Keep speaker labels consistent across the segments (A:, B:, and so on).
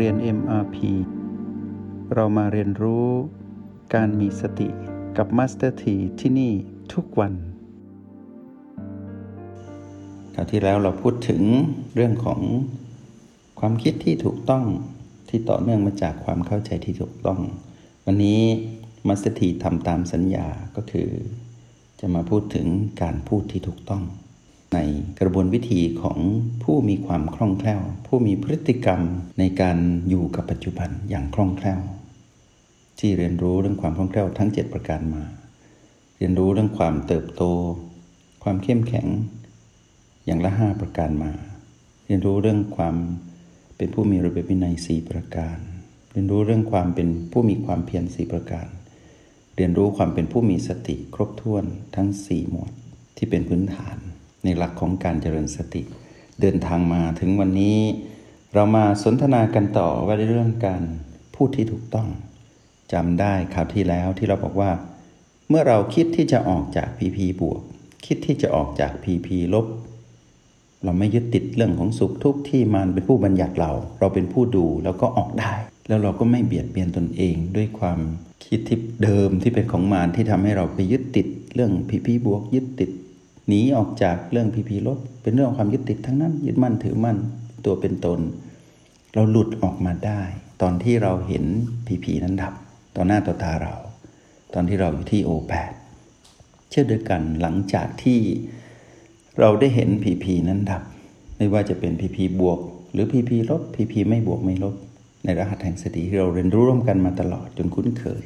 A: เรียน MRP เรามาเรียนรู้การมีสติกับ Master T ที่ที่นี่ทุกวันคราวที่แล้วเราพูดถึงเรื่องของความคิดที่ถูกต้องที่ต่อเนื่องมาจากความเข้าใจที่ถูกต้อง วันนี้มัสถีทำตามสัญญาก็คือ จะมาพูดถึงการพูดที่ถูกต้อง ในกระบวนวิธีของผู้มีความคล่องแคล่ว ผู้มีพฤติกรรมในการอยู่กับปัจจุบันอย่างคล่องแคล่ว ที่เรียนรู้เรื่องความคล่องแคล่วทั้ง 7 ประการมา เรียนรู้เรื่องความเติบโต ความเข้มแข็ง อย่างละห้าประการมา เรียนรู้เรื่องความเป็นผู้มีระเบียบวินัยสี่ประการ เรียนรู้เรื่องความเป็นผู้มีความเพียรสี่ประการเรียนรู้ความเป็นผู้มีสติครบถ้วนทั้งสี่หมวดที่เป็นพื้นฐาน ในหลักของการเจริญสติ เดินทางมาถึงวันนี้ เรามาสนทนากันต่อว่าเรื่องการพูดที่ถูกต้องจำได้คราวที่แล้วที่เราบอกว่า เมื่อเราคิดที่จะออกจากพีพีบวก คิดที่จะออกจากพีพีลบ เราไม่ยึดติดเรื่องของสุขทุกข์ที่มันเป็นผู้บัญญัติเรา เราเป็นผู้ดูแล้วก็ออกได้ แล้วเราก็ไม่เบียดเบียนตนเองด้วยความคิดที่เดิมที่เป็นของมารที่ทำให้เราไปยึดติดเรื่อง PP บวก ยึดติด หนีออกจากเรื่อง PP ลบ เป็นเรื่องของความยึดติดทั้งนั้น ยึดมั่นถือมั่นตัวเป็นตน เราหลุดออกมาได้ ตอนที่เราเห็น PP นั้นดับ ต่อหน้าต่อตาเรา ตอนที่เราอยู่ที่ O แปดเช่นเดียวกันหลังจากที่เราได้เห็น PP นั้นดับ ไม่ว่าจะเป็น PP บวก หรือ PP ลบ PP ไม่บวกไม่ลบ ในรหัสแห่งสติที่เราเรียนรู้ร่วมกันมาตลอดจนคุ้นเคย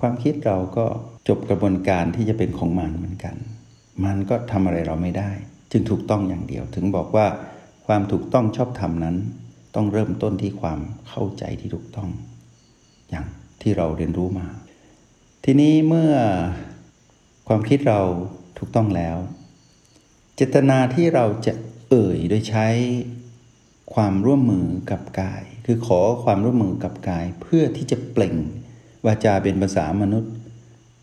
A: ความคิดเราก็จบกระบวนการที่จะเป็นของมันเหมือนกัน มันก็ทำอะไรเราไม่ได้ จึงถูกต้องอย่างเดียว ถึงบอกว่า ความถูกต้องชอบธรรมนั้น ต้องเริ่มต้นที่ความเข้าใจที่ถูกต้อง อย่างที่เราเรียนรู้มา ทีนี้เมื่อความคิดเราถูกต้องแล้ว เจตนาที่เราจะเอ่ยโดยใช้ความร่วมมือกับกาย คือขอความร่วมมือกับกายเพื่อที่จะเปล่ง วาจาเป็นภาษามนุษย์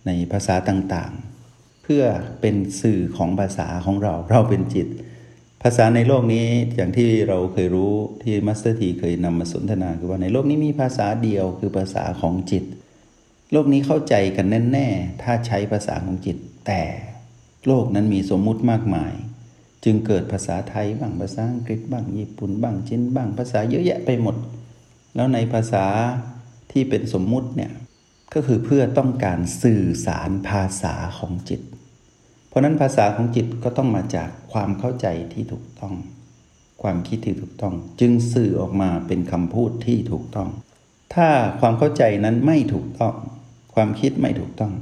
A: ในภาษาต่างๆ เพื่อเป็นสื่อของภาษาของเราเราเป็นจิต ภาษาในโลกนี้อย่างที่เราเคยรู้ที่ Master T เคยนำมาสนทนาคือว่าในโลกนี้มีภาษาเดียวคือภาษาของจิต โลกนี้เข้าใจกันแน่ๆถ้าใช้ภาษาของจิต แต่โลกนั้นมีสมมุติมากมาย จึงเกิดภาษาไทยบ้างภาษาอังกฤษบ้างญี่ปุ่นบ้างจีนบ้าง ภาษาเยอะแยะไปหมด แล้วในภาษาที่เป็นสมมุติเนี่ย ก็คือเพื่อต้องการสื่อสารภาษาของจิต เพราะนั้นภาษาของจิตก็ต้องมาจากความเข้าใจที่ถูกต้อง ความคิดที่ถูกต้อง จึงสื่อออกมาเป็นคำพูดที่ถูกต้อง ถ้าความเข้าใจนั้นไม่ถูกต้อง ความคิดไม่ถูกต้อง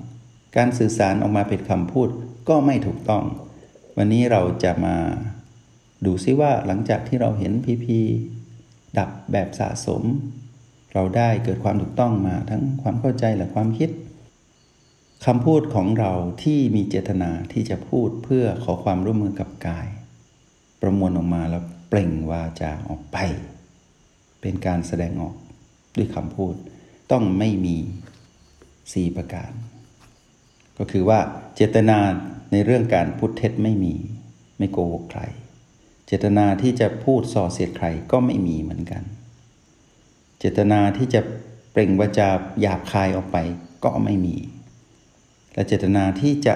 A: การสื่อสารออกมาเป็นคำพูดก็ไม่ถูกต้อง วันนี้เราจะมาดูซิว่าหลังจากที่เราเห็นพีพีดับแบบสะสม เราได้เกิดความถูกต้องมาทั้งความเข้าใจและความคิดคำพูดของเราที่มีเจตนาที่จะพูดเพื่อขอความร่วมมือกับกาย ประมวลออกมาแล้วเปล่งวาจาออกไป เป็นการแสดงออกด้วยคำพูด ต้องไม่มีสี่ประการ ก็คือว่าเจตนาในเรื่องการพูดเท็จไม่มี ไม่โกหกใคร เจตนาที่จะพูดส่อเสียดใครก็ไม่มีเหมือนกัน เจตนาที่จะเปล่งวาจาหยาบคายออกไปก็ไม่มี และเจตนาที่จะ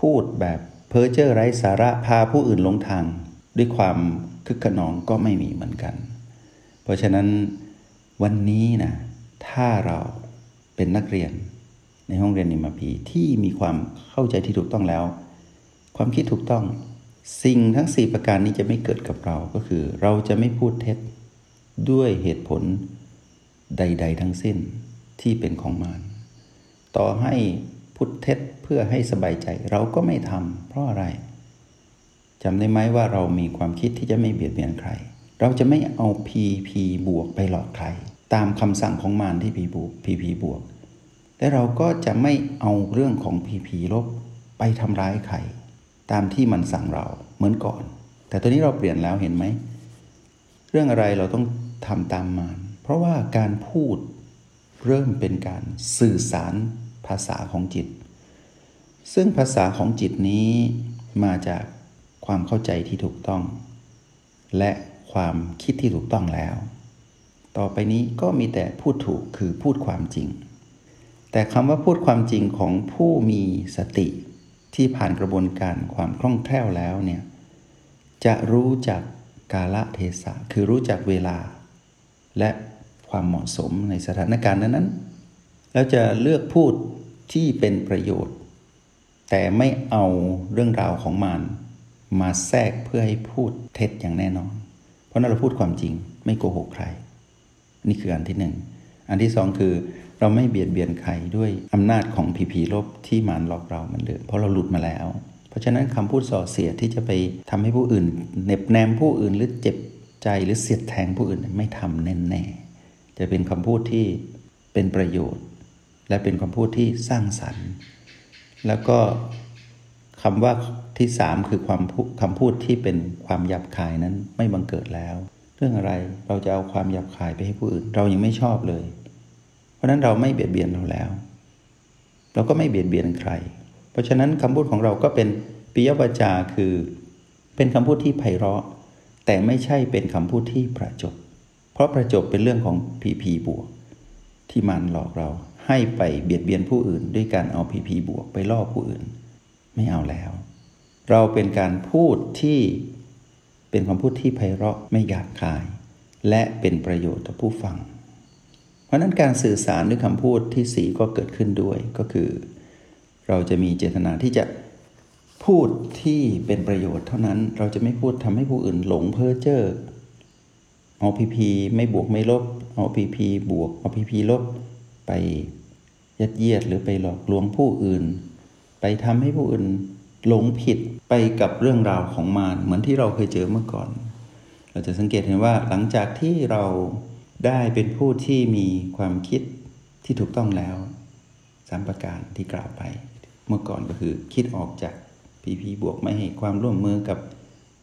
A: พูดแบบเพ้อเจ้อไร้สาระพาผู้อื่นลงทาง ด้วยความคึกขนองก็ไม่มีเหมือนกัน เพราะฉะนั้นวันนี้นะถ้าเราเป็นนักเรียนในห้องเรียนนิมพีที่มีความเข้าใจที่ถูกต้องแล้ว ความคิดถูกต้อง สิ่งทั้งสี่ประการนี้จะไม่เกิดกับเราก็คือ เราจะไม่พูดเท็จ ด้วยเหตุผลใด ๆ ทั้งสิ้นที่เป็นของมารต่อให้พูดเท็จเพื่อให้สบายใจเราก็ไม่ทำเพราะอะไรจำได้ไหมว่าเรามีความคิดที่จะไม่เบียดเบียนใคร เราจะไม่เอาพีพีบวกไปหลอกใคร ตามคำสั่งของมารที่พีบวกพีพีบวก และเราก็จะไม่เอาเรื่องของผีผีลบไปทำร้ายใคร ตามที่มันสั่งเราเหมือนก่อน แต่ตอนนี้เราเปลี่ยนแล้วเห็นไหม เรื่องอะไรเราต้อง ทำตามมาเพราะว่าการพูดเริ่มเป็นการสื่อสารภาษาของจิต ซึ่งภาษาของจิตนี้มาจากความเข้าใจที่ถูกต้อง และความคิดที่ถูกต้องแล้ว ต่อไปนี้ก็มีแต่พูดถูกคือพูดความจริง แต่คำว่าพูดความจริงของผู้มีสติที่ผ่านกระบวนการความคล่องแคล่วแล้วเนี่ยจะรู้จักกาลเทศะคือรู้จักเวลา และความเหมาะสมในสถานการณ์นั้นๆแล้วจะเลือกพูดที่เป็นประโยชน์ แต่ไม่เอาเรื่องราวของมันมาแทรกเพื่อให้พูดเท็จอย่างแน่นอน เพราะนั้นเราพูดความจริงไม่โกหกใคร นี่คืออันที่หนึ่ง อันที่สองคือเราไม่เบียดเบียนใครด้วยอำนาจของผีผีลบที่มารหลอกเราเหมือนเดิมเพราะเราหลุดมาแล้ว เพราะฉะนั้นคำพูดส่อเสียดที่จะไปทำให้ผู้อื่นเน็บแนมผู้อื่นหรือเจ็บ ใจหรือเสียดแทงผู้อื่นไม่ทำแน่ๆจะเป็นคำพูดที่เป็นประโยชน์ และเป็นคำพูดที่สร้างสรรค์ แล้วก็คำว่าที่สามคือความคำพูดที่เป็นความหยาบคายนั้นไม่บังเกิดแล้ว เรื่องอะไรเราจะเอาความหยาบคายไปให้ผู้อื่น เรายังไม่ชอบเลย เพราะนั้นเราไม่เบียดเบียนเราแล้ว เราก็ไม่เบียดเบียนใคร เพราะฉะนั้นคำพูดของเราก็เป็นปิยวาจาคือ เป็นคำพูดที่ไพเราะ แต่ไม่ใช่เป็นคำพูดที่ประจบ เพราะประจบเป็นเรื่องของพีพีบวก ที่มันหลอกเราให้ไปเบียดเบียนผู้อื่น ด้วยการเอาพีพีบวกไปล่อผู้อื่น ไม่เอาแล้ว เราเป็นการพูดที่เป็นคำพูดที่ไพเราะไม่หยาบคาย และเป็นประโยชน์ต่อผู้ฟัง เพราะนั้นการสื่อสารด้วยคำพูดที่สีก็เกิดขึ้นด้วยก็คือ เราจะมีเจตนาที่จะ พูดที่เป็นประโยชน์เท่านั้น เราจะไม่พูดทำให้ผู้อื่นหลงเพ้อเจ้อเอาพีพีไม่บวกไม่ลบ เอาพีพีบวก เอาพีพีลบ ไปยัดเยียดหรือไปหลอกลวงผู้อื่น ไปทำให้ผู้อื่นหลงผิดไปกับเรื่องราวของมารเหมือนที่เราเคยเจอเมื่อก่อน เราจะสังเกตเห็นว่าหลังจากที่เราได้เป็นผู้ที่มีความคิดที่ถูกต้องแล้วสามประการที่กล่าวไป เมื่อก่อนก็คือคิดออกจาก พีพีบวกไม่ให้ความร่วมมือกับ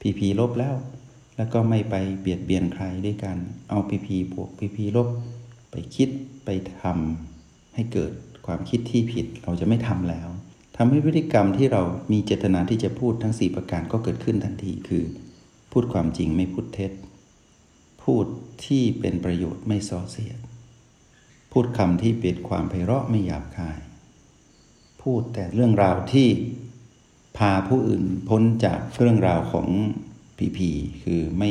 A: พีพีลบแล้ว แล้วก็ไม่ไปเบียดเบียนใครด้วยกันเอาพีพีบวกพีพีลบ ไปคิดไปทำให้เกิดความคิดที่ผิดเราจะไม่ทำแล้วทำให้พฤติกรรมที่เรามีเจตนาที่จะพูดทั้ง 4 ประการก็เกิดขึ้นทันทีคือ พูดความจริงไม่พูดเท็จ พูดที่เป็นประโยชน์ไม่ส่อเสียด พูดคำที่เป็นความไพเราะไม่หยาบคาย พูดแต่เรื่องราวที่ พาผู้อื่นพ้นจากเรื่องราวของผีผีคือไม่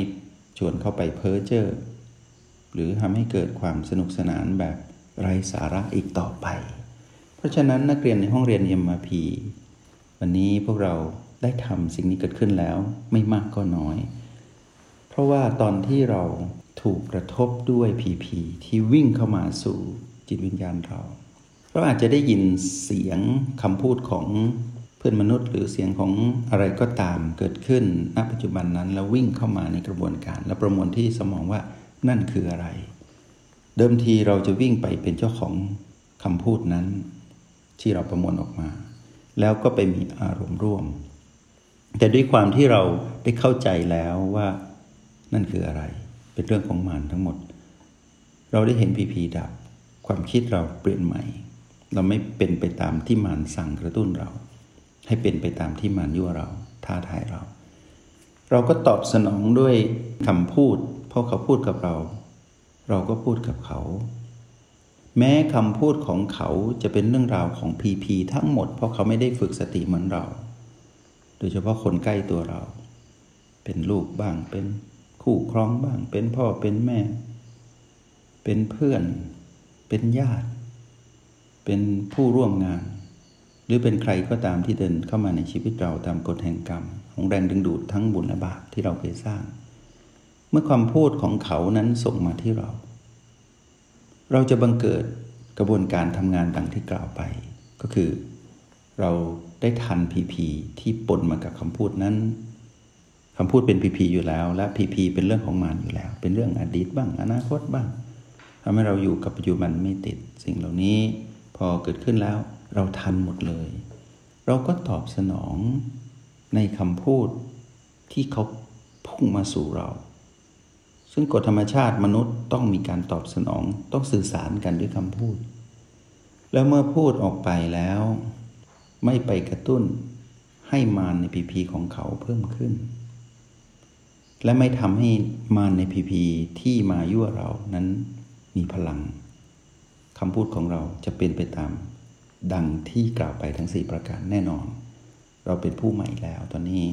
A: ชวนเข้าไปเพ้อเจ้อหรือทำให้เกิดความสนุกสนานแบบไร้สาระอีกต่อไป เพราะฉะนั้นนักเรียนในห้องเรียน MRP วันนี้พวกเราได้ทำสิ่งนี้เกิดขึ้นแล้วไม่มากก็น้อย เพราะว่าตอนที่เราถูกกระทบด้วยผีผีที่วิ่งเข้ามาสู่จิตวิญญาณเรา เราอาจจะได้ยินเสียงคำพูดของ เพื่อนมนุษย์หรือเสียงของอะไรก็ตามเกิดขึ้นณปัจจุบันนั้นแล้ววิ่งเข้ามาในกระบวนการ และประมวลที่สมองว่านั่นคืออะไร เดิมทีเราจะวิ่งไปเป็นเจ้าของคำพูดนั้น ที่เราประมวลออกมา แล้วก็ไปมีอารมณ์ร่วม แต่ด้วยความที่เราได้เข้าใจแล้วว่า นั่นคืออะไร เป็นเรื่องของมานทั้งหมด เราได้เห็นพีพีดับ ความคิดเราเปลี่ยนใหม่ เราไม่เป็นไปตามที่มานสั่งกระตุ้นเรา ให้เป็นไปตามที่มานยั่วเรา ท้าทายเรา เราก็ตอบสนองด้วยคำพูดเพราะเขาพูดกับเรา เราก็พูดกับเขา แม้คำพูดของเขาจะเป็นเรื่องราวของพีพีทั้งหมด เพราะเขาไม่ได้ฝึกสติเหมือนเรา โดยเฉพาะคนใกล้ตัวเรา เป็นลูกบ้างเป็นคู่ครองบ้าง เป็นพ่อเป็นแม่ เป็นเพื่อน เป็นญาติ เป็นผู้ร่วมงาน หรือเป็นใครก็ตามที่เดินเข้ามาในชีวิตเราตามกฎแห่งกรรม ของแรงดึงดูดทั้งบุญและบาปที่เราเคยสร้าง เมื่อความพูดของเขานั้นส่งมาที่เรา เราจะบังเกิดกระบวนการทำงานดังที่กล่าวไป ก็คือ เราได้ทันพีพีที่ปนมากับคำพูดนั้นคำพูดเป็นพีพีอยู่แล้ว และพีพีเป็นเรื่องของมานอยู่แล้ว เป็นเรื่องอดีตบ้างอนาคตบ้างทำให้เราอยู่กับปัจจุบันไม่ติดสิ่งเหล่านี้พอเกิดขึ้นแล้ว เราทันหมดเลย เราก็ตอบสนองในคำพูดที่เขาพุ่งมาสู่เรา ซึ่งกฎธรรมชาติมนุษย์ต้องมีการตอบสนองต้องสื่อสารกันด้วยคำพูด แล้วเมื่อพูดออกไปแล้ว ไม่ไปกระตุ้นให้มารในพีพีของเขาเพิ่มขึ้น และไม่ทำให้มารในพีพีที่มายั่วเรานั้นมีพลังคำพูดของเราจะเป็นไปตาม ดังที่กล่าวไปทั้ง 4 ประการแน่นอน เราเป็นผู้ใหม่แล้วตอนนี้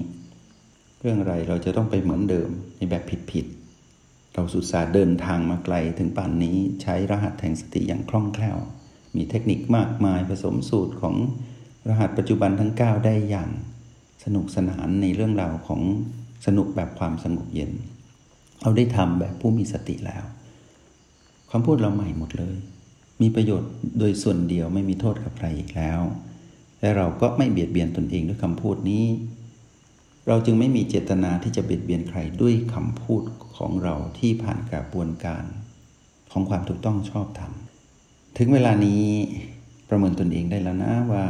A: เรื่องอะไรเราจะต้องไปเหมือนเดิมในแบบผิดๆเราสุดสาเดินทางมาไกลถึงป่านนี้ใช้รหัสแห่งสติอย่างคล่องแคล่ว มีเทคนิคมากมายผสมสูตรของรหัสปัจจุบันทั้ง 9 ได้อย่างสนุกสนานในเรื่องราวของสนุกแบบความสงบเย็น เราได้ทำแบบผู้มีสติแล้วคำพูดเราใหม่หมดเลย มีประโยชน์โดยส่วนเดียวไม่มีโทษกับใครอีกแล้ว และเราก็ไม่เบียดเบียนตนเองด้วยคำพูดนี้ เราจึงไม่มีเจตนาที่จะเบียดเบียนใครด้วยคำพูดของเราที่ผ่านกระบวนการ ของความถูกต้องชอบธรรมถึงเวลานี้ประเมินตนเองได้แล้วนะว่า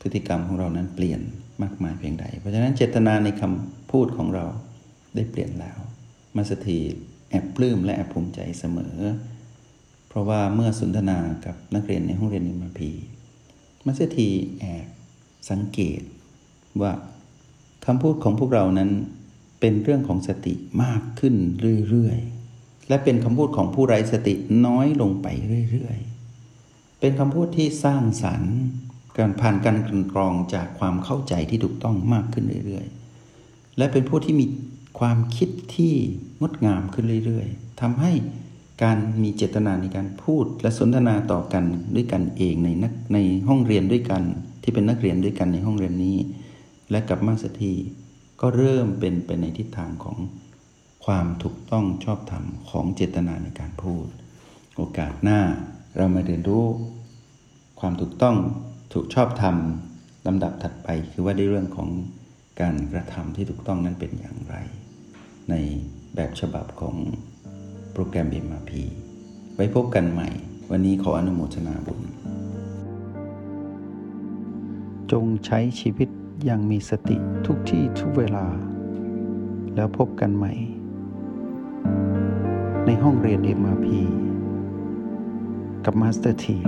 A: พฤติกรรมของเรานั้นเปลี่ยนมากมายเพียงใด เพราะฉะนั้นเจตนาในคำพูดของเราได้เปลี่ยนแล้ว มาสถีแอบปลื้มและแอบภูมิใจเสมอ เพราะว่าเมื่อสนทนากับนักเรียนในห้องเรียนนิมพีมาสถีแอบสังเกตว่าคำพูดของพวกเรานั้นเป็นเรื่องของสติมากขึ้นเรื่อยๆ และเป็นคำพูดของผู้ไร้สติน้อยลงไปเรื่อยๆ เป็นคำพูดที่สร้างสรรค์การผ่านการกลั่นกรองจากความเข้าใจที่ถูกต้องมากขึ้นเรื่อยๆ และเป็นผู้ที่มีความคิดที่งดงามขึ้นเรื่อยๆทำให้ การมีเจตนาในการพูดและสนทนาต่อกันด้วยกันเองในนักในห้องเรียนด้วยกัน ที่เป็นนักเรียนด้วยกันในห้องเรียนนี้ และกับมาสถีก็เริ่มเป็นไปในทิศทางของความถูกต้องชอบธรรมของเจตนาในการพูด โอกาสหน้าเรามาเรียนรู้ ความถูกต้องถูกชอบธรรมลำดับถัดไปคือว่าในเรื่องของการกระทำที่ถูกต้องนั้นเป็นอย่างไร ในแบบฉบับของ โปรแกรม MRP ไว้พบกันใหม่ วันนี้ขออนุโมทนาบุญ จงใช้ชีวิตอย่างมีสติทุกที่ทุกเวลา แล้วพบกันใหม่ ในห้องเรียน MRP กับ Master T